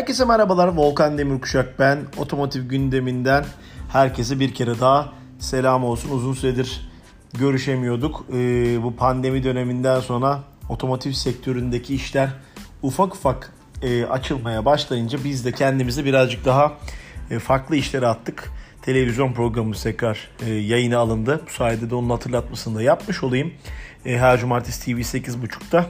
Herkese merhabalar. Volkan Demirkuşak ben. Otomotiv gündeminden herkese bir kere daha selam olsun. Uzun süredir görüşemiyorduk. Ee, bu pandemi döneminden sonra otomotiv sektöründeki işler ufak ufak e, açılmaya başlayınca biz de kendimizi birazcık daha e, farklı işlere attık. Televizyon programımız tekrar e, yayına alındı. Bu sayede de onun hatırlatmasını da yapmış olayım. E, her cumartesi TV 8.30'da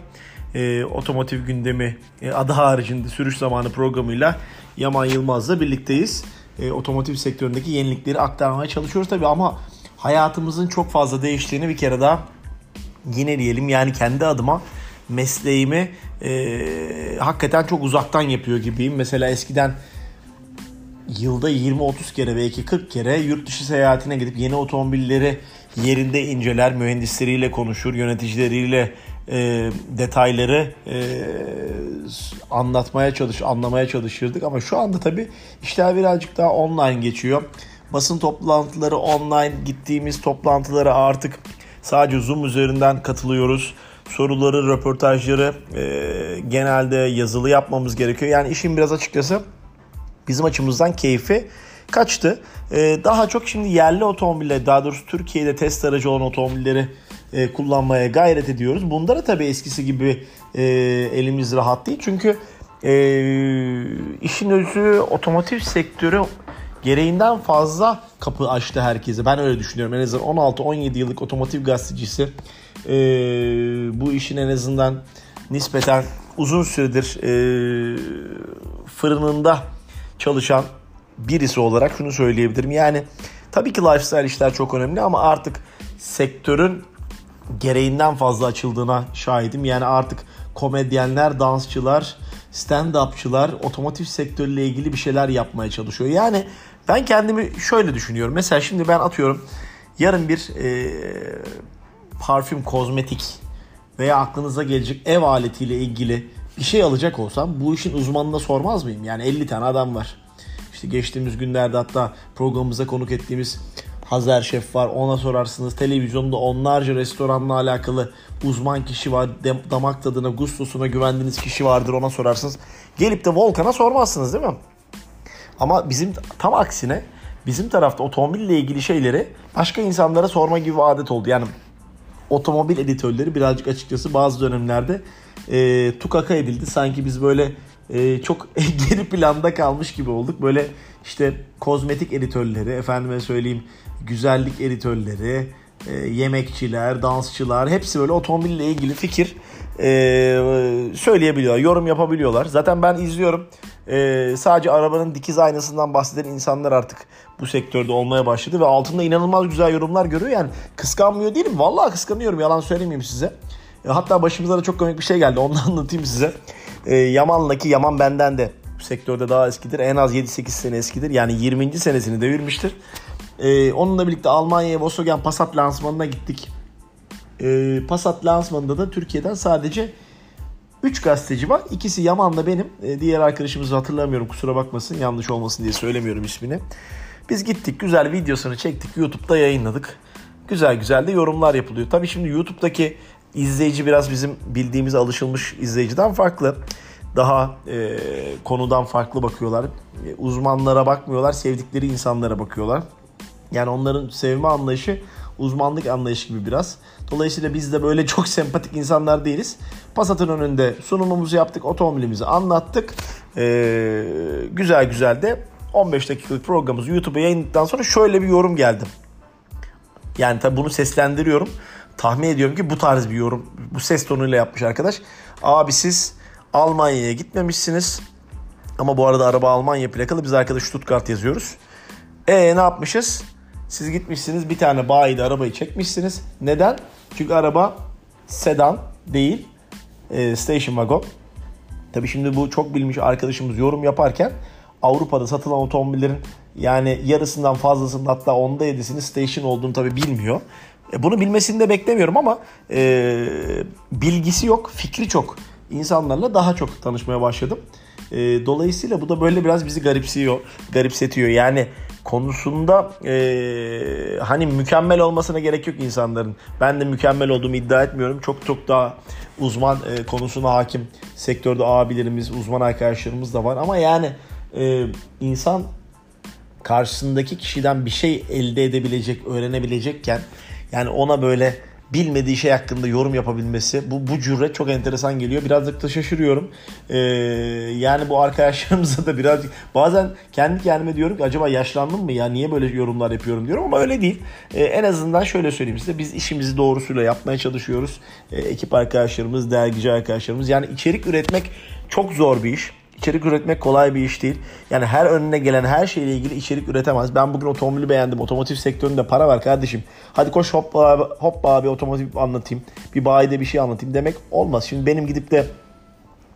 e, otomotiv gündemi e, adı haricinde sürüş zamanı programıyla Yaman Yılmaz'la birlikteyiz. E, otomotiv sektöründeki yenilikleri aktarmaya çalışıyoruz tabii ama hayatımızın çok fazla değiştiğini bir kere daha yineleyelim. Yani kendi adıma mesleğimi e, hakikaten çok uzaktan yapıyor gibiyim. Mesela eskiden yılda 20-30 kere belki 40 kere yurt dışı seyahatine gidip yeni otomobilleri yerinde inceler, mühendisleriyle konuşur, yöneticileriyle e, detayları e, anlatmaya çalış, anlamaya çalışırdık. Ama şu anda tabii işler birazcık daha online geçiyor. Basın toplantıları online, gittiğimiz toplantılara artık sadece Zoom üzerinden katılıyoruz. Soruları, röportajları e, genelde yazılı yapmamız gerekiyor. Yani işin biraz açıkçası bizim açımızdan keyfi kaçtı. Ee, daha çok şimdi yerli otomobiller, daha doğrusu Türkiye'de test aracı olan otomobilleri e, kullanmaya gayret ediyoruz. Bunda da tabii eskisi gibi e, elimiz rahat değil. Çünkü e, işin özü otomotiv sektörü gereğinden fazla kapı açtı herkese. Ben öyle düşünüyorum. En azından 16-17 yıllık otomotiv gazetecisi e, bu işin en azından nispeten uzun süredir e, fırınında çalışan birisi olarak şunu söyleyebilirim. Yani tabii ki lifestyle işler çok önemli ama artık sektörün gereğinden fazla açıldığına şahidim. Yani artık komedyenler, dansçılar, stand-upçılar otomotiv sektörüyle ilgili bir şeyler yapmaya çalışıyor. Yani ben kendimi şöyle düşünüyorum. Mesela şimdi ben atıyorum yarın bir e, parfüm, kozmetik veya aklınıza gelecek ev aletiyle ilgili bir şey alacak olsam bu işin uzmanına sormaz mıyım? Yani 50 tane adam var. İşte geçtiğimiz günlerde hatta programımıza konuk ettiğimiz Hazer Şef var. Ona sorarsınız. Televizyonda onlarca restoranla alakalı uzman kişi var. Damak tadına, gustosuna güvendiğiniz kişi vardır. Ona sorarsınız. Gelip de Volkan'a sormazsınız değil mi? Ama bizim tam aksine bizim tarafta otomobille ilgili şeyleri başka insanlara sorma gibi bir adet oldu. Yani otomobil editörleri birazcık açıkçası bazı dönemlerde e, tukaka edildi. Sanki biz böyle e, çok geri planda kalmış gibi olduk. Böyle işte kozmetik editörleri, efendime söyleyeyim güzellik editörleri, e, yemekçiler, dansçılar hepsi böyle otomobille ilgili fikir e, söyleyebiliyorlar, yorum yapabiliyorlar. Zaten ben izliyorum. E, sadece arabanın dikiz aynasından bahseden insanlar artık bu sektörde olmaya başladı ve altında inanılmaz güzel yorumlar görüyor. Yani kıskanmıyor değilim. Vallahi kıskanıyorum. Yalan söylemeyeyim size. E, hatta başımıza da çok komik bir şey geldi. Onu anlatayım size. E, Yaman'la Yaman benden de sektörde daha eskidir. En az 7-8 sene eskidir. Yani 20. senesini devirmiştir. Ee, onunla birlikte Almanya'ya Volkswagen Passat lansmanına gittik. Ee, Passat lansmanında da Türkiye'den sadece 3 gazeteci var. İkisi Yaman'la benim. Ee, diğer arkadaşımızı hatırlamıyorum kusura bakmasın. Yanlış olmasın diye söylemiyorum ismini. Biz gittik güzel videosunu çektik. YouTube'da yayınladık. Güzel güzel de yorumlar yapılıyor. Tabii şimdi YouTube'daki izleyici biraz bizim bildiğimiz alışılmış izleyiciden farklı. Daha e, konudan farklı bakıyorlar. E, uzmanlara bakmıyorlar, sevdikleri insanlara bakıyorlar. Yani onların sevme anlayışı uzmanlık anlayışı gibi biraz. Dolayısıyla biz de böyle çok sempatik insanlar değiliz. Passat'ın önünde sunumumuzu yaptık, otomobilimizi anlattık. Ee, güzel güzel de 15 dakikalık programımızı YouTube'a yayınladıktan sonra şöyle bir yorum geldi. Yani tabi bunu seslendiriyorum. Tahmin ediyorum ki bu tarz bir yorum, bu ses tonuyla yapmış arkadaş. Abi siz Almanya'ya gitmemişsiniz. Ama bu arada araba Almanya plakalı. Biz arkadaş Stuttgart yazıyoruz. E ne yapmışız? Siz gitmişsiniz bir tane bayide arabayı çekmişsiniz. Neden? Çünkü araba sedan değil e, station wagon. Tabi şimdi bu çok bilmiş arkadaşımız yorum yaparken Avrupa'da satılan otomobillerin yani yarısından fazlasının hatta onda yedisini station olduğunu tabi bilmiyor. E, bunu bilmesini de beklemiyorum ama e, bilgisi yok, fikri çok. İnsanlarla daha çok tanışmaya başladım. E, dolayısıyla bu da böyle biraz bizi garipsiyor, garipsetiyor. Yani konusunda e, hani mükemmel olmasına gerek yok insanların. Ben de mükemmel olduğumu iddia etmiyorum. Çok çok daha uzman e, konusuna hakim sektörde abilerimiz, uzman arkadaşlarımız da var. Ama yani e, insan karşısındaki kişiden bir şey elde edebilecek, öğrenebilecekken yani ona böyle bilmediği şey hakkında yorum yapabilmesi bu bu cüret çok enteresan geliyor. Birazcık da şaşırıyorum. Ee, yani bu arkadaşlarımıza da birazcık bazen kendi kendime diyorum ki acaba yaşlandım mı ya niye böyle yorumlar yapıyorum diyorum ama öyle değil. Ee, en azından şöyle söyleyeyim size biz işimizi doğrusuyla yapmaya çalışıyoruz. Ee, ekip arkadaşlarımız, dergici arkadaşlarımız yani içerik üretmek çok zor bir iş. İçerik üretmek kolay bir iş değil. Yani her önüne gelen her şeyle ilgili içerik üretemez. Ben bugün otomobili beğendim. Otomotiv sektöründe para var kardeşim. Hadi koş hop abi, hop abi otomotiv anlatayım. Bir bayide bir şey anlatayım demek olmaz. Şimdi benim gidip de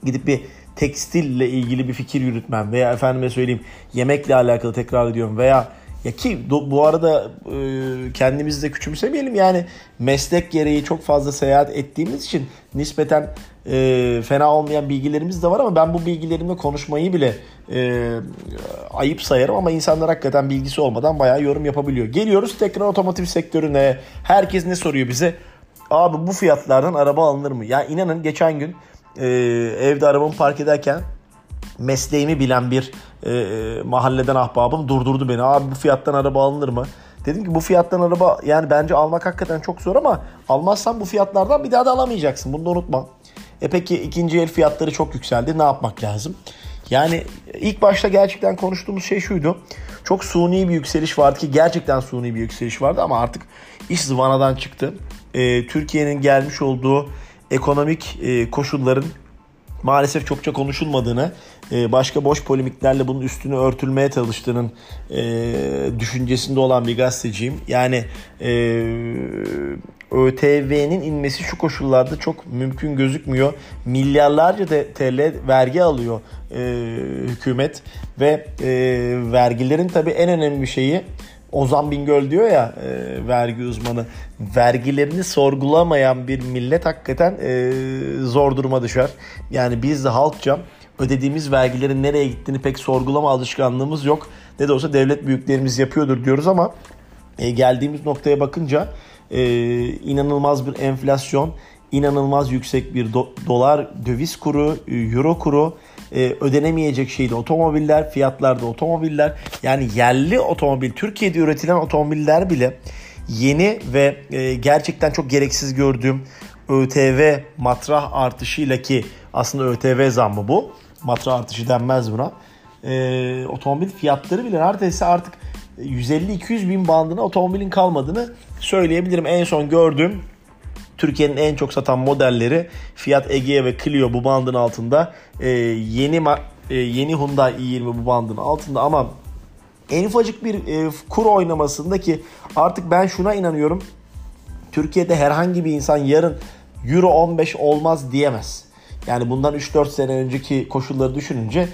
gidip bir tekstille ilgili bir fikir yürütmem veya efendime söyleyeyim yemekle alakalı tekrar ediyorum veya ya ki bu arada e, kendimizi de küçümsemeyelim yani meslek gereği çok fazla seyahat ettiğimiz için nispeten e, fena olmayan bilgilerimiz de var ama ben bu bilgilerimle konuşmayı bile e, ayıp sayarım ama insanlar hakikaten bilgisi olmadan bayağı yorum yapabiliyor. Geliyoruz tekrar otomotiv sektörüne. Herkes ne soruyor bize? Abi bu fiyatlardan araba alınır mı? Ya inanın geçen gün evde arabamı park ederken mesleğimi bilen bir e, e, mahalleden ahbabım durdurdu beni. Abi bu fiyattan araba alınır mı? Dedim ki bu fiyattan araba yani bence almak hakikaten çok zor ama almazsan bu fiyatlardan bir daha da alamayacaksın. Bunu da unutma. E peki ikinci el fiyatları çok yükseldi. Ne yapmak lazım? Yani ilk başta gerçekten konuştuğumuz şey şuydu. Çok suni bir yükseliş vardı ki gerçekten suni bir yükseliş vardı ama artık iş zıvanadan çıktı. E, Türkiye'nin gelmiş olduğu ekonomik e, koşulların maalesef çokça konuşulmadığını, e, başka boş polemiklerle bunun üstünü örtülmeye çalıştığının e, düşüncesinde olan bir gazeteciyim. Yani e, ÖTV'nin inmesi şu koşullarda çok mümkün gözükmüyor. Milyarlarca TL vergi alıyor hükümet ve vergilerin tabii en önemli şeyi Ozan Bingöl diyor ya e, vergi uzmanı vergilerini sorgulamayan bir millet hakikaten e, zor duruma düşer. Yani biz de halkça ödediğimiz vergilerin nereye gittiğini pek sorgulama alışkanlığımız yok. Ne de olsa devlet büyüklerimiz yapıyordur diyoruz ama e, geldiğimiz noktaya bakınca e, inanılmaz bir enflasyon, inanılmaz yüksek bir do- dolar döviz kuru, euro kuru e, ödenemeyecek şeydi otomobiller, fiyatlarda otomobiller. Yani yerli otomobil, Türkiye'de üretilen otomobiller bile yeni ve e, gerçekten çok gereksiz gördüğüm ÖTV matrah artışıyla ki aslında ÖTV zammı bu. Matrah artışı denmez buna. E, otomobil fiyatları bile neredeyse artık 150-200 bin bandına otomobilin kalmadığını söyleyebilirim. En son gördüğüm Türkiye'nin en çok satan modelleri Fiat Egea ve Clio bu bandın altında. E, yeni e, yeni Hyundai i20 bu bandın altında ama en ufacık bir e, kur oynamasında ki artık ben şuna inanıyorum. Türkiye'de herhangi bir insan yarın Euro 15 olmaz diyemez. Yani bundan 3-4 sene önceki koşulları düşününce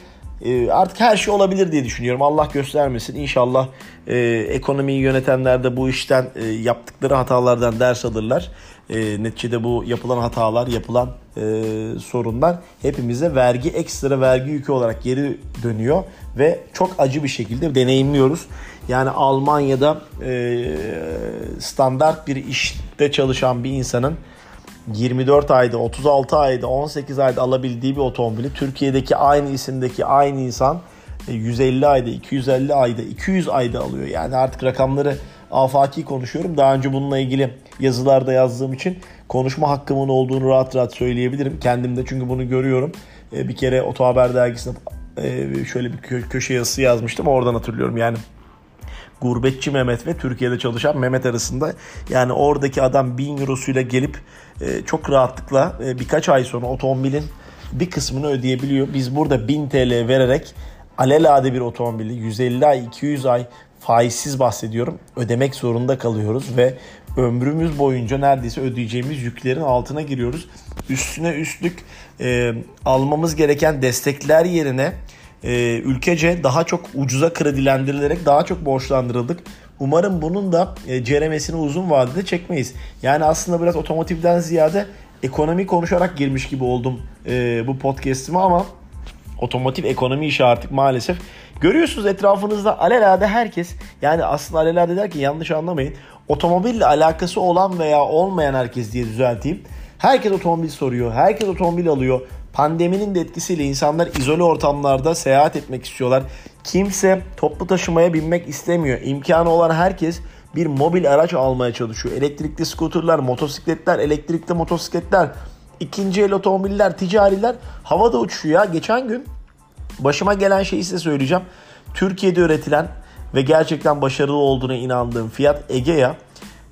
e, artık her şey olabilir diye düşünüyorum. Allah göstermesin. İnşallah e, ekonomiyi yönetenler de bu işten e, yaptıkları hatalardan ders alırlar. E, neticede bu yapılan hatalar, yapılan e, sorunlar hepimize vergi, ekstra vergi yükü olarak geri dönüyor ve çok acı bir şekilde deneyimliyoruz. Yani Almanya'da e, standart bir işte çalışan bir insanın 24 ayda, 36 ayda, 18 ayda alabildiği bir otomobili Türkiye'deki aynı isimdeki aynı insan 150 ayda, 250 ayda, 200 ayda alıyor. Yani artık rakamları afaki konuşuyorum. Daha önce bununla ilgili yazılarda yazdığım için konuşma hakkımın olduğunu rahat rahat söyleyebilirim. Kendim de çünkü bunu görüyorum. E, bir kere Oto Haber dergisinde e, şöyle bir köşe yazısı yazmıştım. Oradan hatırlıyorum. Yani gurbetçi Mehmet ve Türkiye'de çalışan Mehmet arasında yani oradaki adam 1000 eurosuyla gelip e, çok rahatlıkla birkaç ay sonra otomobilin bir kısmını ödeyebiliyor. Biz burada 1000 TL vererek alelade bir otomobili 150 ay 200 ay faizsiz bahsediyorum ödemek zorunda kalıyoruz ve ömrümüz boyunca neredeyse ödeyeceğimiz yüklerin altına giriyoruz. Üstüne üstlük e, almamız gereken destekler yerine e, ülkece daha çok ucuza kredilendirilerek daha çok borçlandırıldık. Umarım bunun da e, ceremesini uzun vadede çekmeyiz. Yani aslında biraz otomotivden ziyade ekonomi konuşarak girmiş gibi oldum e, bu podcast'ime ama otomotiv ekonomi işi artık maalesef. Görüyorsunuz etrafınızda alelade herkes yani aslında alelade derken yanlış anlamayın. Otomobille alakası olan veya olmayan herkes diye düzelteyim. Herkes otomobil soruyor. Herkes otomobil alıyor. Pandeminin de etkisiyle insanlar izole ortamlarda seyahat etmek istiyorlar. Kimse toplu taşımaya binmek istemiyor. İmkanı olan herkes bir mobil araç almaya çalışıyor. Elektrikli skuterler, motosikletler, elektrikli motosikletler, ikinci el otomobiller, ticariler havada uçuyor ya. Geçen gün başıma gelen şeyi size söyleyeceğim. Türkiye'de üretilen ve gerçekten başarılı olduğuna inandığım Fiat Egea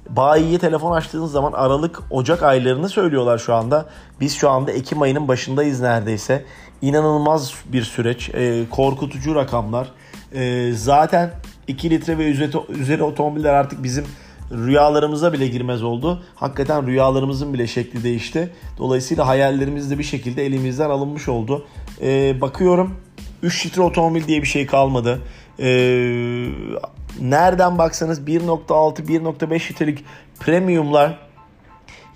bayiye telefon açtığınız zaman Aralık, Ocak aylarını söylüyorlar şu anda. Biz şu anda Ekim ayının başındayız neredeyse. İnanılmaz bir süreç. E, korkutucu rakamlar. E, zaten 2 litre ve üzeri, üzeri otomobiller artık bizim rüyalarımıza bile girmez oldu. Hakikaten rüyalarımızın bile şekli değişti. Dolayısıyla hayallerimiz de bir şekilde elimizden alınmış oldu. E, bakıyorum 3 litre otomobil diye bir şey kalmadı. E, nereden baksanız 1.6-1.5 litrelik premiumlar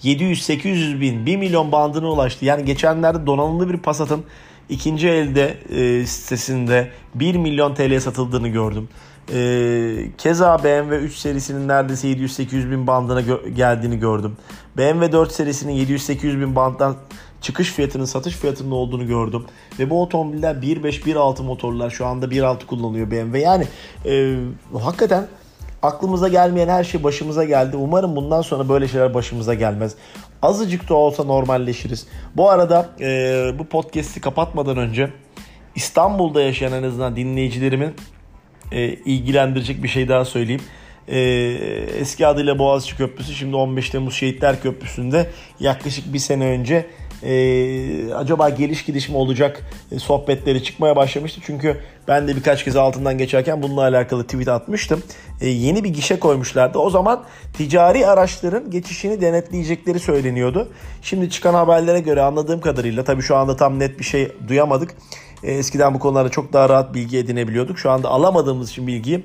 700-800 bin 1 milyon bandına ulaştı. Yani geçenlerde donanımlı bir Passat'ın ikinci elde e, sitesinde 1 milyon TL satıldığını gördüm. E, keza BMW 3 serisinin neredeyse 700-800 bin bandına gö- geldiğini gördüm. BMW 4 serisinin 700-800 bin banddan çıkış fiyatının satış fiyatının olduğunu gördüm. Ve bu otomobiller 1.5 1.6 motorlar şu anda 1.6 kullanılıyor BMW. Yani e, hakikaten aklımıza gelmeyen her şey başımıza geldi. Umarım bundan sonra böyle şeyler başımıza gelmez. Azıcık da olsa normalleşiriz. Bu arada e, bu podcast'i kapatmadan önce İstanbul'da yaşayan en azından dinleyicilerimin e, ilgilendirecek bir şey daha söyleyeyim. E, eski adıyla Boğaziçi Köprüsü şimdi 15 Temmuz Şehitler Köprüsü'nde yaklaşık bir sene önce e, acaba geliş gidiş mi olacak e, sohbetleri çıkmaya başlamıştı. Çünkü ben de birkaç kez altından geçerken bununla alakalı tweet atmıştım. E, yeni bir gişe koymuşlardı. O zaman ticari araçların geçişini denetleyecekleri söyleniyordu. Şimdi çıkan haberlere göre anladığım kadarıyla tabii şu anda tam net bir şey duyamadık. E, eskiden bu konularda çok daha rahat bilgi edinebiliyorduk. Şu anda alamadığımız için bilgiyi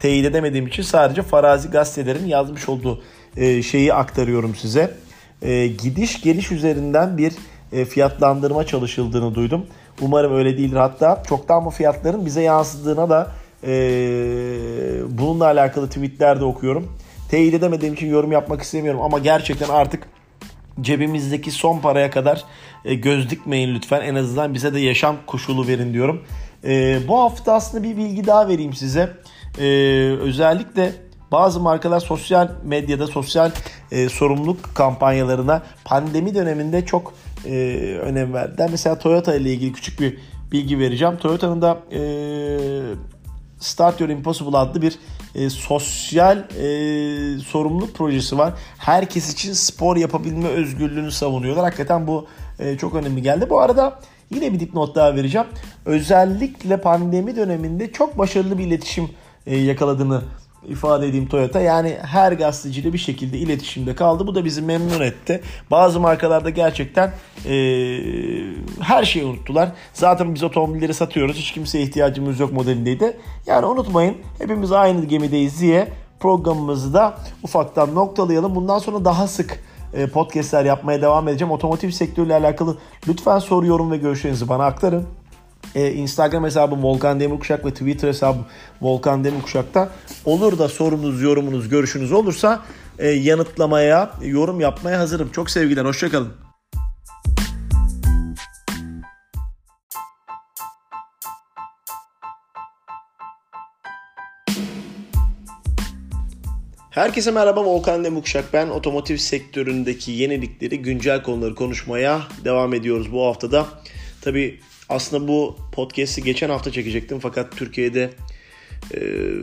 teyit edemediğim için sadece farazi gazetelerin yazmış olduğu e, şeyi aktarıyorum size e, gidiş geliş üzerinden bir fiyatlandırma çalışıldığını duydum. Umarım öyle değildir. Hatta çoktan bu fiyatların bize yansıdığına da bununla alakalı tweetler de okuyorum. Teyit edemediğim için yorum yapmak istemiyorum ama gerçekten artık cebimizdeki son paraya kadar e, göz dikmeyin lütfen. En azından bize de yaşam koşulu verin diyorum. E, bu hafta aslında bir bilgi daha vereyim size. E, özellikle bazı markalar sosyal medyada sosyal sorumluluk kampanyalarına pandemi döneminde çok önem verdiler. Mesela Toyota ile ilgili küçük bir bilgi vereceğim. Toyota'nın da Start Your Impossible adlı bir e, sosyal e, sorumluluk projesi var. Herkes için spor yapabilme özgürlüğünü savunuyorlar. Hakikaten bu e, çok önemli geldi. Bu arada yine bir dipnot daha vereceğim. Özellikle pandemi döneminde çok başarılı bir iletişim e, yakaladığını ifade edeyim Toyota. Yani her gazeteciyle bir şekilde iletişimde kaldı. Bu da bizi memnun etti. Bazı markalarda gerçekten e, her şeyi unuttular. Zaten biz otomobilleri satıyoruz. Hiç kimseye ihtiyacımız yok modelindeydi. Yani unutmayın hepimiz aynı gemideyiz diye programımızı da ufaktan noktalayalım. Bundan sonra daha sık e, podcastler yapmaya devam edeceğim. Otomotiv sektörüyle alakalı lütfen soru, yorum ve görüşlerinizi bana aktarın. Ee, Instagram hesabım Volkan Demirkuşak ve Twitter hesabım Volkan Demirkuşak'ta olur da sorunuz, yorumunuz, görüşünüz olursa e, yanıtlamaya, yorum yapmaya hazırım. Çok sevgiler, hoşçakalın. Herkese merhaba Volkan Demukşak ben. Otomotiv sektöründeki yenilikleri, güncel konuları konuşmaya devam ediyoruz bu haftada. Tabi aslında bu podcast'i geçen hafta çekecektim fakat Türkiye'de e,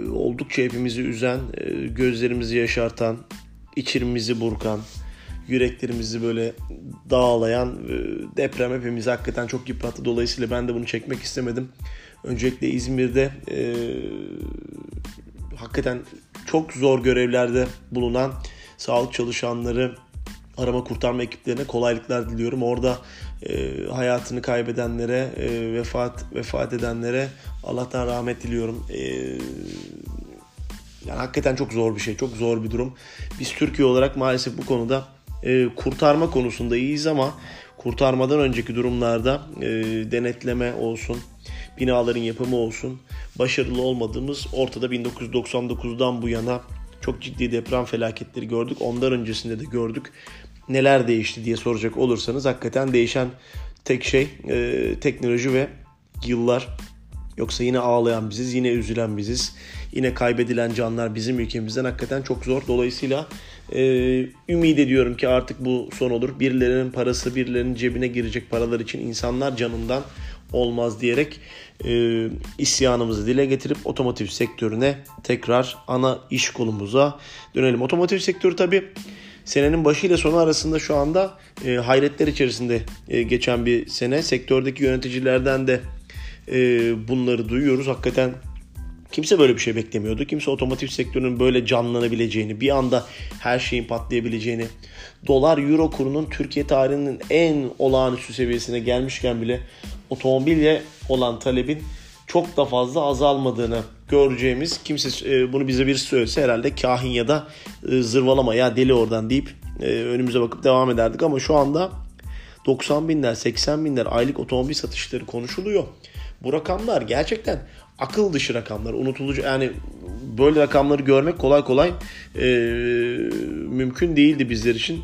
oldukça hepimizi üzen, e, gözlerimizi yaşartan, içirimizi burkan, yüreklerimizi böyle dağlayan e, deprem hepimizi hakikaten çok yıprattı. Dolayısıyla ben de bunu çekmek istemedim. Öncelikle İzmir'de e, hakikaten çok zor görevlerde bulunan sağlık çalışanları, arama kurtarma ekiplerine kolaylıklar diliyorum. Orada e, hayatını kaybedenlere, e, vefat vefat edenlere Allah'tan rahmet diliyorum. E, yani hakikaten çok zor bir şey, çok zor bir durum. Biz Türkiye olarak maalesef bu konuda e, kurtarma konusunda iyiyiz ama kurtarmadan önceki durumlarda e, denetleme olsun, binaların yapımı olsun başarılı olmadığımız ortada 1999'dan bu yana çok ciddi deprem felaketleri gördük. Ondan öncesinde de gördük. Neler değişti diye soracak olursanız hakikaten değişen tek şey e, teknoloji ve yıllar. Yoksa yine ağlayan biziz, yine üzülen biziz. Yine kaybedilen canlar bizim ülkemizden hakikaten çok zor. Dolayısıyla e, ümit ediyorum ki artık bu son olur. Birilerinin parası birilerinin cebine girecek paralar için insanlar canından olmaz diyerek e, isyanımızı dile getirip otomotiv sektörüne tekrar ana iş kolumuza dönelim. Otomotiv sektörü tabi senenin başı ile sonu arasında şu anda e, hayretler içerisinde e, geçen bir sene. Sektördeki yöneticilerden de e, bunları duyuyoruz. Hakikaten Kimse böyle bir şey beklemiyordu. Kimse otomotiv sektörünün böyle canlanabileceğini, bir anda her şeyin patlayabileceğini, dolar euro kurunun Türkiye tarihinin en olağanüstü seviyesine gelmişken bile otomobille olan talebin çok da fazla azalmadığını göreceğimiz kimse e, bunu bize bir söylese herhalde kahin ya da e, zırvalama ya deli oradan deyip e, önümüze bakıp devam ederdik ama şu anda 90 binler 80 binler aylık otomobil satışları konuşuluyor. Bu rakamlar gerçekten akıl dışı rakamlar unutulucu yani böyle rakamları görmek kolay kolay e, mümkün değildi bizler için.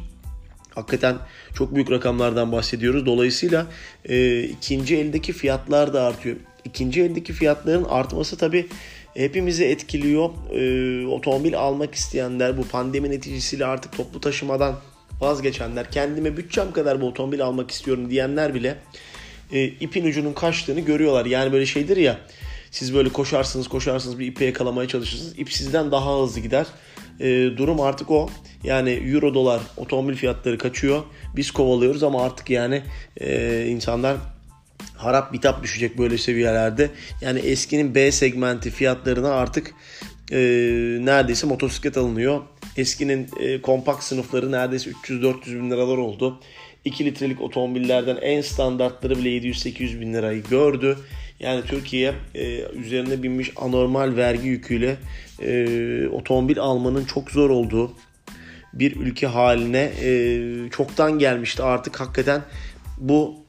Hakikaten çok büyük rakamlardan bahsediyoruz. Dolayısıyla e, ikinci eldeki fiyatlar da artıyor. İkinci eldeki fiyatların artması tabii hepimizi etkiliyor. E, otomobil almak isteyenler bu pandemi neticesiyle artık toplu taşımadan vazgeçenler, kendime bütçem kadar bu otomobil almak istiyorum diyenler bile e, ipin ucunun kaçtığını görüyorlar. Yani böyle şeydir ya siz böyle koşarsınız koşarsınız bir ipi yakalamaya çalışırsınız. İp sizden daha hızlı gider. E, durum artık o. Yani euro dolar otomobil fiyatları kaçıyor. Biz kovalıyoruz ama artık yani e, insanlar harap bitap düşecek böyle seviyelerde. Yani eskinin B segmenti fiyatlarına artık e, neredeyse motosiklet alınıyor. Eskinin e, kompakt sınıfları neredeyse 300-400 bin liralar oldu. 2 litrelik otomobillerden en standartları bile 700-800 bin lirayı gördü. Yani Türkiye e, üzerine binmiş anormal vergi yüküyle e, otomobil almanın çok zor olduğu bir ülke haline e, çoktan gelmişti. Artık hakikaten bu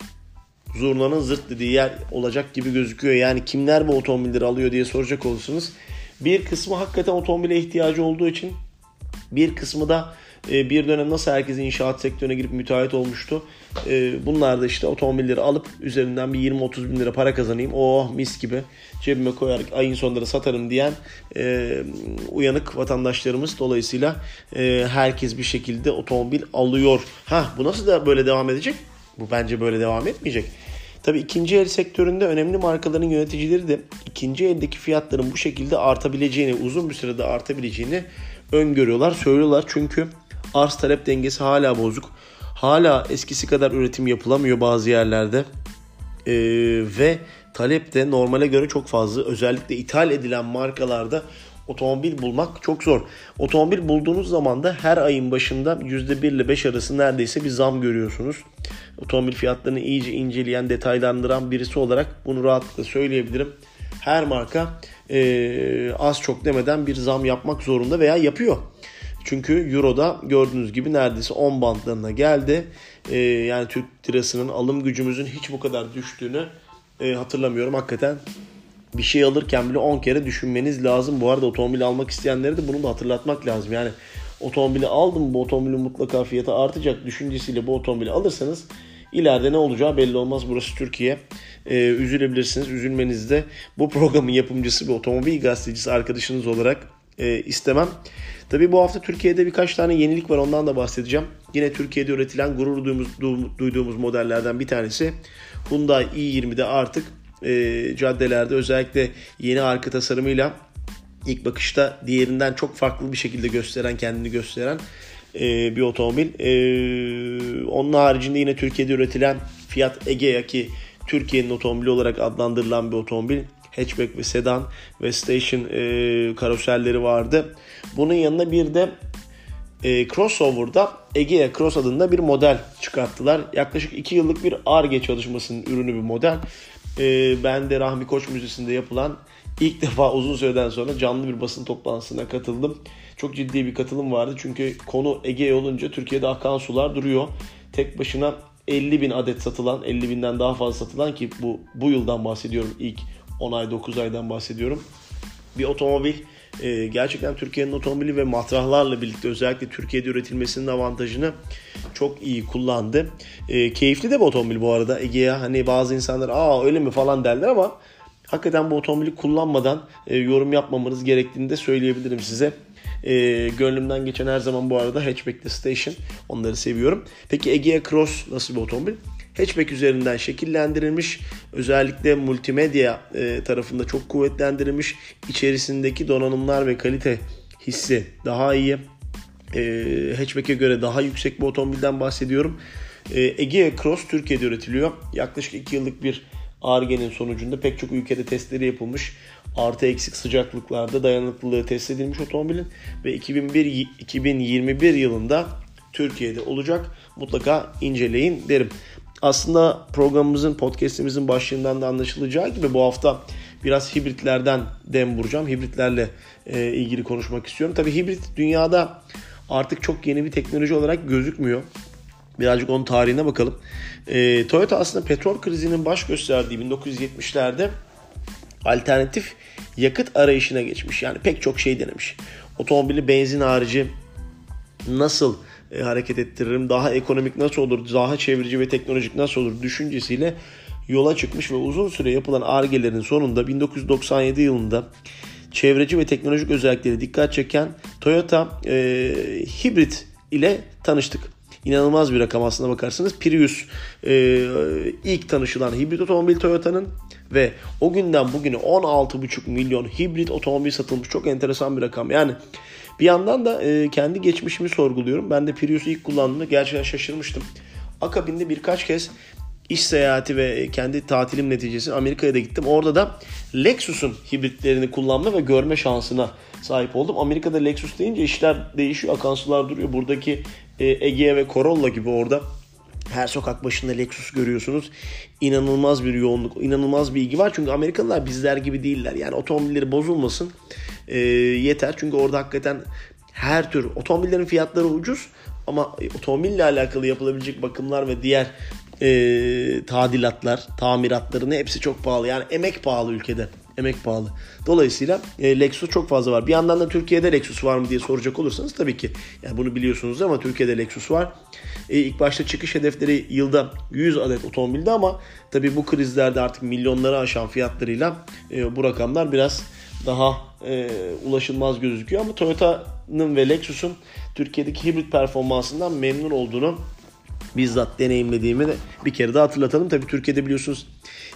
zurnanın zırt dediği yer olacak gibi gözüküyor. Yani kimler bu otomobilleri alıyor diye soracak olursunuz. Bir kısmı hakikaten otomobile ihtiyacı olduğu için bir kısmı da e, bir dönem nasıl herkes inşaat sektörüne girip müteahhit olmuştu. E, bunlar da işte otomobilleri alıp üzerinden bir 20-30 bin lira para kazanayım. Oh mis gibi cebime koyarak ayın sonları satarım diyen e, uyanık vatandaşlarımız. Dolayısıyla herkes bir şekilde otomobil alıyor. Ha bu nasıl da böyle devam edecek? Bu bence böyle devam etmeyecek. Tabi ikinci el sektöründe önemli markaların yöneticileri de ikinci eldeki fiyatların bu şekilde artabileceğini, uzun bir sürede artabileceğini öngörüyorlar, söylüyorlar. Çünkü arz talep dengesi hala bozuk. Hala eskisi kadar üretim yapılamıyor bazı yerlerde. Ee, ve talep de normale göre çok fazla. Özellikle ithal edilen markalarda otomobil bulmak çok zor. Otomobil bulduğunuz zaman da her ayın başında %1 ile 5 arası neredeyse bir zam görüyorsunuz. Otomobil fiyatlarını iyice inceleyen, detaylandıran birisi olarak bunu rahatlıkla söyleyebilirim. Her marka e, az çok demeden bir zam yapmak zorunda veya yapıyor. Çünkü Euro'da gördüğünüz gibi neredeyse 10 bantlarına geldi. E, yani Türk lirasının alım gücümüzün hiç bu kadar düştüğünü e, hatırlamıyorum. Hakikaten bir şey alırken bile 10 kere düşünmeniz lazım. Bu arada otomobil almak isteyenleri de bunu da hatırlatmak lazım. Yani otomobili aldım bu otomobilin mutlaka fiyatı artacak düşüncesiyle bu otomobili alırsanız ileride ne olacağı belli olmaz. Burası Türkiye. Ee, üzülebilirsiniz. Üzülmenizi de bu programın yapımcısı bir otomobil gazetecisi arkadaşınız olarak e, istemem. Tabi bu hafta Türkiye'de birkaç tane yenilik var ondan da bahsedeceğim. Yine Türkiye'de üretilen gurur duyduğumuz, duyduğumuz modellerden bir tanesi Hyundai i20'de artık e, caddelerde özellikle yeni arka tasarımıyla ilk bakışta diğerinden çok farklı bir şekilde gösteren kendini gösteren e, bir otomobil. E, onun haricinde yine Türkiye'de üretilen Fiat Egea ki Türkiye'nin otomobili olarak adlandırılan bir otomobil hatchback ve sedan ve station e, karoserleri vardı. Bunun yanında bir de e, crossover'da Egea Cross adında bir model çıkarttılar. Yaklaşık 2 yıllık bir ARGE çalışmasının ürünü bir model. E, ben de Rahmi Koç Müzesi'nde yapılan ilk defa uzun süreden sonra canlı bir basın toplantısına katıldım. Çok ciddi bir katılım vardı çünkü konu Ege olunca Türkiye'de akan sular duruyor. Tek başına 50 bin adet satılan, 50 binden daha fazla satılan ki bu bu yıldan bahsediyorum. ilk 10 ay 9 aydan bahsediyorum. Bir otomobil e, gerçekten Türkiye'nin otomobili ve matrahlarla birlikte özellikle Türkiye'de üretilmesinin avantajını çok iyi kullandı. E, keyifli de bir otomobil bu arada. Ege'ye hani bazı insanlar aa öyle mi falan derler ama hakikaten bu otomobili kullanmadan e, yorum yapmamanız gerektiğini de söyleyebilirim size. E, gönlümden geçen her zaman bu arada hatchback'te station. Onları seviyorum. Peki Egea Cross nasıl bir otomobil? Hatchback üzerinden şekillendirilmiş. Özellikle multimedya e, tarafında çok kuvvetlendirilmiş. İçerisindeki donanımlar ve kalite hissi daha iyi. E, hatchback'e göre daha yüksek bir otomobilden bahsediyorum. E, Egea Cross Türkiye'de üretiliyor. Yaklaşık 2 yıllık bir ARGE'nin sonucunda pek çok ülkede testleri yapılmış. Artı eksik sıcaklıklarda dayanıklılığı test edilmiş otomobilin ve 2001 2021 yılında Türkiye'de olacak. Mutlaka inceleyin derim. Aslında programımızın, podcastimizin başlığından da anlaşılacağı gibi bu hafta biraz hibritlerden dem vuracağım. Hibritlerle e, ilgili konuşmak istiyorum. Tabii hibrit dünyada artık çok yeni bir teknoloji olarak gözükmüyor. Birazcık onun tarihine bakalım. E, Toyota aslında petrol krizinin baş gösterdiği 1970'lerde alternatif yakıt arayışına geçmiş. Yani pek çok şey denemiş. Otomobili benzin harici nasıl e, hareket ettiririm, daha ekonomik nasıl olur, daha çevirici ve teknolojik nasıl olur düşüncesiyle yola çıkmış ve uzun süre yapılan argelerin sonunda 1997 yılında çevreci ve teknolojik özellikleri dikkat çeken Toyota e, hibrit ile tanıştık. İnanılmaz bir rakam aslına bakarsanız. Prius e, ilk tanışılan hibrit otomobil Toyota'nın ve o günden bugüne 16,5 milyon hibrit otomobil satılmış. Çok enteresan bir rakam. Yani bir yandan da e, kendi geçmişimi sorguluyorum. Ben de Prius'u ilk kullandığımda gerçekten şaşırmıştım. Akabinde birkaç kez iş seyahati ve kendi tatilim neticesi Amerika'ya da gittim. Orada da Lexus'un hibritlerini kullanma ve görme şansına sahip oldum. Amerika'da Lexus deyince işler değişiyor, akan sular duruyor. Buradaki Egea ve Corolla gibi orada her sokak başında Lexus görüyorsunuz. İnanılmaz bir yoğunluk, inanılmaz bir ilgi var. Çünkü Amerikalılar bizler gibi değiller. Yani otomobilleri bozulmasın e, yeter. Çünkü orada hakikaten her tür otomobillerin fiyatları ucuz ama otomobille alakalı yapılabilecek bakımlar ve diğer e, tadilatlar, tamiratların hepsi çok pahalı. Yani emek pahalı ülkede. Emek pahalı. Dolayısıyla e, Lexus çok fazla var. Bir yandan da Türkiye'de Lexus var mı diye soracak olursanız tabii ki yani bunu biliyorsunuz ama Türkiye'de Lexus var. E, ilk başta çıkış hedefleri yılda 100 adet otomobilde ama tabii bu krizlerde artık milyonları aşan fiyatlarıyla e, bu rakamlar biraz daha e, ulaşılmaz gözüküyor ama Toyota'nın ve Lexus'un Türkiye'deki hibrit performansından memnun olduğunu bizzat deneyimlediğimi de bir kere daha hatırlatalım. Tabii Türkiye'de biliyorsunuz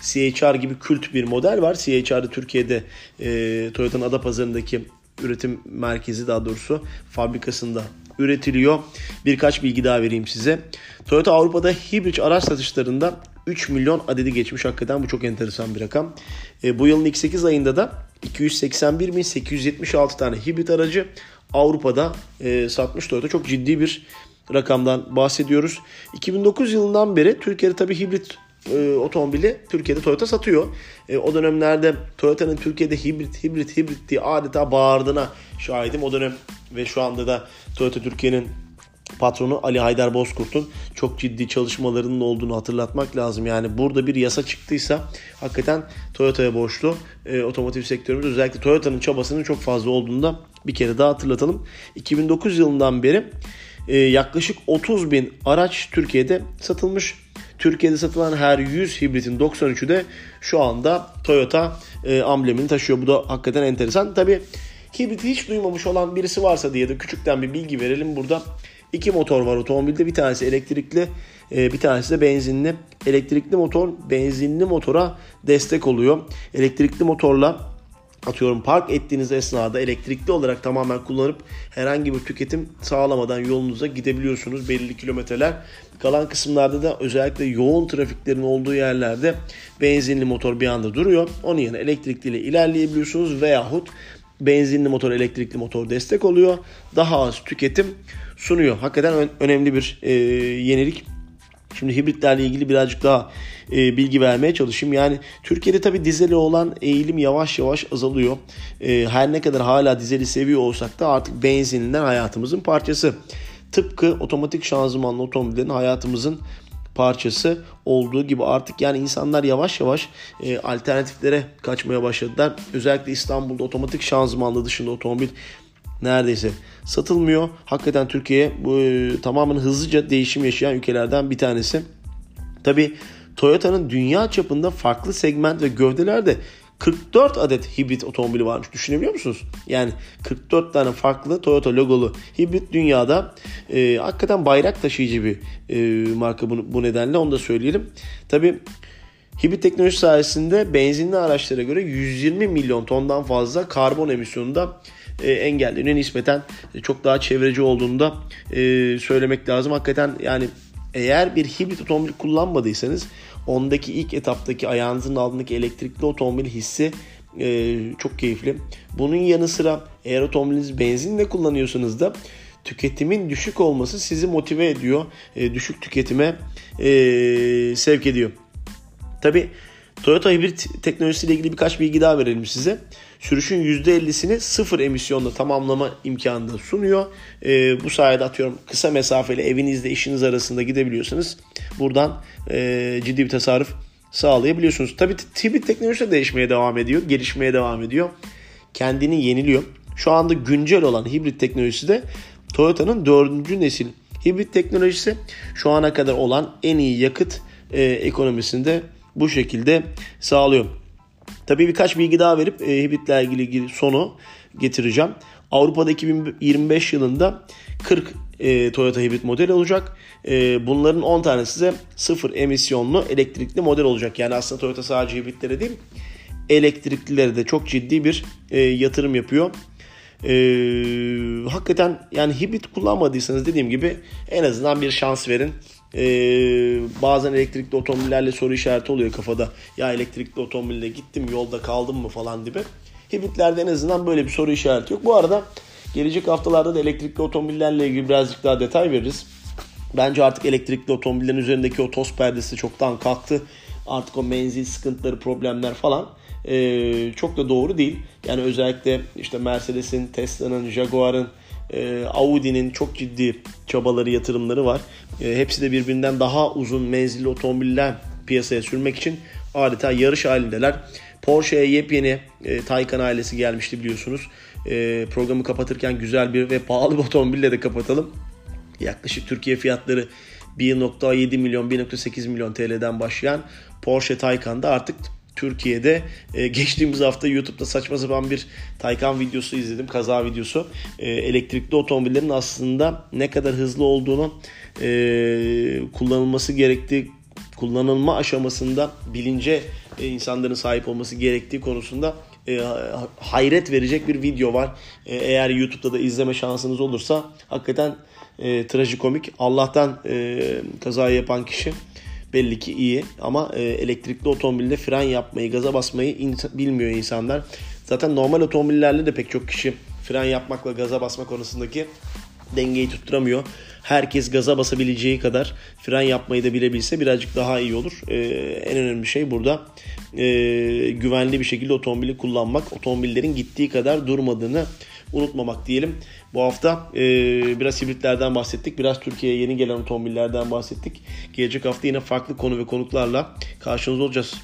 CHR gibi kült bir model var. CHR'de Türkiye'de e, Toyota'nın Adapazarı'ndaki üretim merkezi daha doğrusu fabrikasında üretiliyor. Birkaç bilgi daha vereyim size. Toyota Avrupa'da hibrit araç satışlarında 3 milyon adedi geçmiş hakikaten bu çok enteresan bir rakam. E, bu yılın ilk 8 ayında da 281.876 tane hibrit aracı Avrupa'da e, satmış Toyota. Çok ciddi bir rakamdan bahsediyoruz. 2009 yılından beri Türkiye'de tabii hibrit e, otomobili Türkiye'de Toyota satıyor. E, o dönemlerde Toyota'nın Türkiye'de hibrit hibrit hibrit diye adeta bağırdığına şahidim. O dönem ve şu anda da Toyota Türkiye'nin patronu Ali Haydar Bozkurt'un çok ciddi çalışmalarının olduğunu hatırlatmak lazım. Yani burada bir yasa çıktıysa hakikaten Toyota'ya borçlu e, otomotiv sektörümüz özellikle Toyota'nın çabasının çok fazla olduğunu da bir kere daha hatırlatalım. 2009 yılından beri yaklaşık 30 bin araç Türkiye'de satılmış. Türkiye'de satılan her 100 hibritin 93'ü de şu anda Toyota e, amblemini taşıyor. Bu da hakikaten enteresan. Tabi hibriti hiç duymamış olan birisi varsa diye de küçükten bir bilgi verelim burada. İki motor var otomobilde. Bir tanesi elektrikli, e, bir tanesi de benzinli. Elektrikli motor benzinli motora destek oluyor. Elektrikli motorla atıyorum park ettiğiniz esnada elektrikli olarak tamamen kullanıp herhangi bir tüketim sağlamadan yolunuza gidebiliyorsunuz belirli kilometreler. Kalan kısımlarda da özellikle yoğun trafiklerin olduğu yerlerde benzinli motor bir anda duruyor. Onun yerine elektrikli ile ilerleyebiliyorsunuz veyahut benzinli motor, elektrikli motor destek oluyor. Daha az tüketim sunuyor. Hakikaten önemli bir e, yenilik. Şimdi hibritlerle ilgili birazcık daha e, bilgi vermeye çalışayım. Yani Türkiye'de tabii dizeli olan eğilim yavaş yavaş azalıyor. E, her ne kadar hala dizeli seviyor olsak da artık benzininden hayatımızın parçası. Tıpkı otomatik şanzımanlı otomobillerin hayatımızın parçası olduğu gibi artık yani insanlar yavaş yavaş e, alternatiflere kaçmaya başladılar. Özellikle İstanbul'da otomatik şanzımanlı dışında otomobil neredeyse satılmıyor. Hakikaten Türkiye bu e, tamamen hızlıca değişim yaşayan ülkelerden bir tanesi. Tabi Toyota'nın dünya çapında farklı segment ve gövdelerde 44 adet hibrit otomobili varmış. Düşünebiliyor musunuz? Yani 44 tane farklı Toyota logolu hibrit dünyada e, hakikaten bayrak taşıyıcı bir e, marka bu, bu nedenle onu da söyleyelim. Tabi hibrit teknoloji sayesinde benzinli araçlara göre 120 milyon tondan fazla karbon emisyonunda e, engelleniyor. Nispeten çok daha çevreci olduğunu da e, söylemek lazım. Hakikaten yani eğer bir hibrit otomobil kullanmadıysanız ondaki ilk etaptaki ayağınızın altındaki elektrikli otomobil hissi e, çok keyifli. Bunun yanı sıra eğer otomobilinizi benzinle kullanıyorsanız da tüketimin düşük olması sizi motive ediyor. E, düşük tüketime sevk ediyor. Tabi Toyota hibrit teknolojisiyle ilgili birkaç bilgi daha verelim size. Sürüşün %50'sini sıfır emisyonla tamamlama imkanı da sunuyor. E, bu sayede atıyorum kısa mesafeli evinizle işiniz arasında gidebiliyorsanız buradan e, ciddi bir tasarruf sağlayabiliyorsunuz. Tabi hibrit teknolojisi de değişmeye devam ediyor, gelişmeye devam ediyor. Kendini yeniliyor. Şu anda güncel olan hibrit teknolojisi de Toyota'nın dördüncü nesil hibrit teknolojisi. Şu ana kadar olan en iyi yakıt e, ekonomisinde bu şekilde sağlıyor. Tabii birkaç bilgi daha verip e, hibritle ilgili sonu getireceğim. Avrupa'da 2025 yılında 40 e, Toyota hibrit model olacak. E, bunların 10 tanesi de sıfır emisyonlu elektrikli model olacak. Yani aslında Toyota sadece hibritlere değil elektriklilere de çok ciddi bir e, yatırım yapıyor. E, hakikaten yani hibrit kullanmadıysanız dediğim gibi en azından bir şans verin. Ee, bazen elektrikli otomobillerle soru işareti oluyor kafada. Ya elektrikli otomobille gittim yolda kaldım mı falan gibi. Hibritlerde en azından böyle bir soru işareti yok. Bu arada gelecek haftalarda da elektrikli otomobillerle ilgili birazcık daha detay veririz. Bence artık elektrikli otomobillerin üzerindeki o toz perdesi çoktan kalktı. Artık o menzil sıkıntıları, problemler falan e, çok da doğru değil. Yani özellikle işte Mercedes'in, Tesla'nın, Jaguar'ın, e, Audi'nin çok ciddi çabaları, yatırımları var. E, hepsi de birbirinden daha uzun menzilli otomobiller piyasaya sürmek için adeta yarış halindeler. Porsche'ye yepyeni e, Taycan ailesi gelmişti biliyorsunuz. E, programı kapatırken güzel bir ve pahalı bir otomobille de kapatalım. Yaklaşık Türkiye fiyatları 1.7 milyon 1.8 milyon TL'den başlayan Porsche Taycan'da artık Türkiye'de e, geçtiğimiz hafta YouTube'da saçma sapan bir Taycan videosu izledim. Kaza videosu. E, elektrikli otomobillerin aslında ne kadar hızlı olduğunu e, kullanılması gerektiği kullanılma aşamasında bilince e, insanların sahip olması gerektiği konusunda e, hayret verecek bir video var. E, eğer YouTube'da da izleme şansınız olursa hakikaten e, trajikomik. Allah'tan e, kazayı yapan kişi belli ki iyi ama e, elektrikli otomobilde fren yapmayı, gaza basmayı in- bilmiyor insanlar. Zaten normal otomobillerle de pek çok kişi fren yapmakla gaza basma konusundaki dengeyi tutturamıyor. Herkes gaza basabileceği kadar fren yapmayı da bilebilse birazcık daha iyi olur. Ee, en önemli şey burada e, güvenli bir şekilde otomobili kullanmak. Otomobillerin gittiği kadar durmadığını unutmamak diyelim. Bu hafta e, biraz hibritlerden bahsettik. Biraz Türkiye'ye yeni gelen otomobillerden bahsettik. Gelecek hafta yine farklı konu ve konuklarla karşınızda olacağız.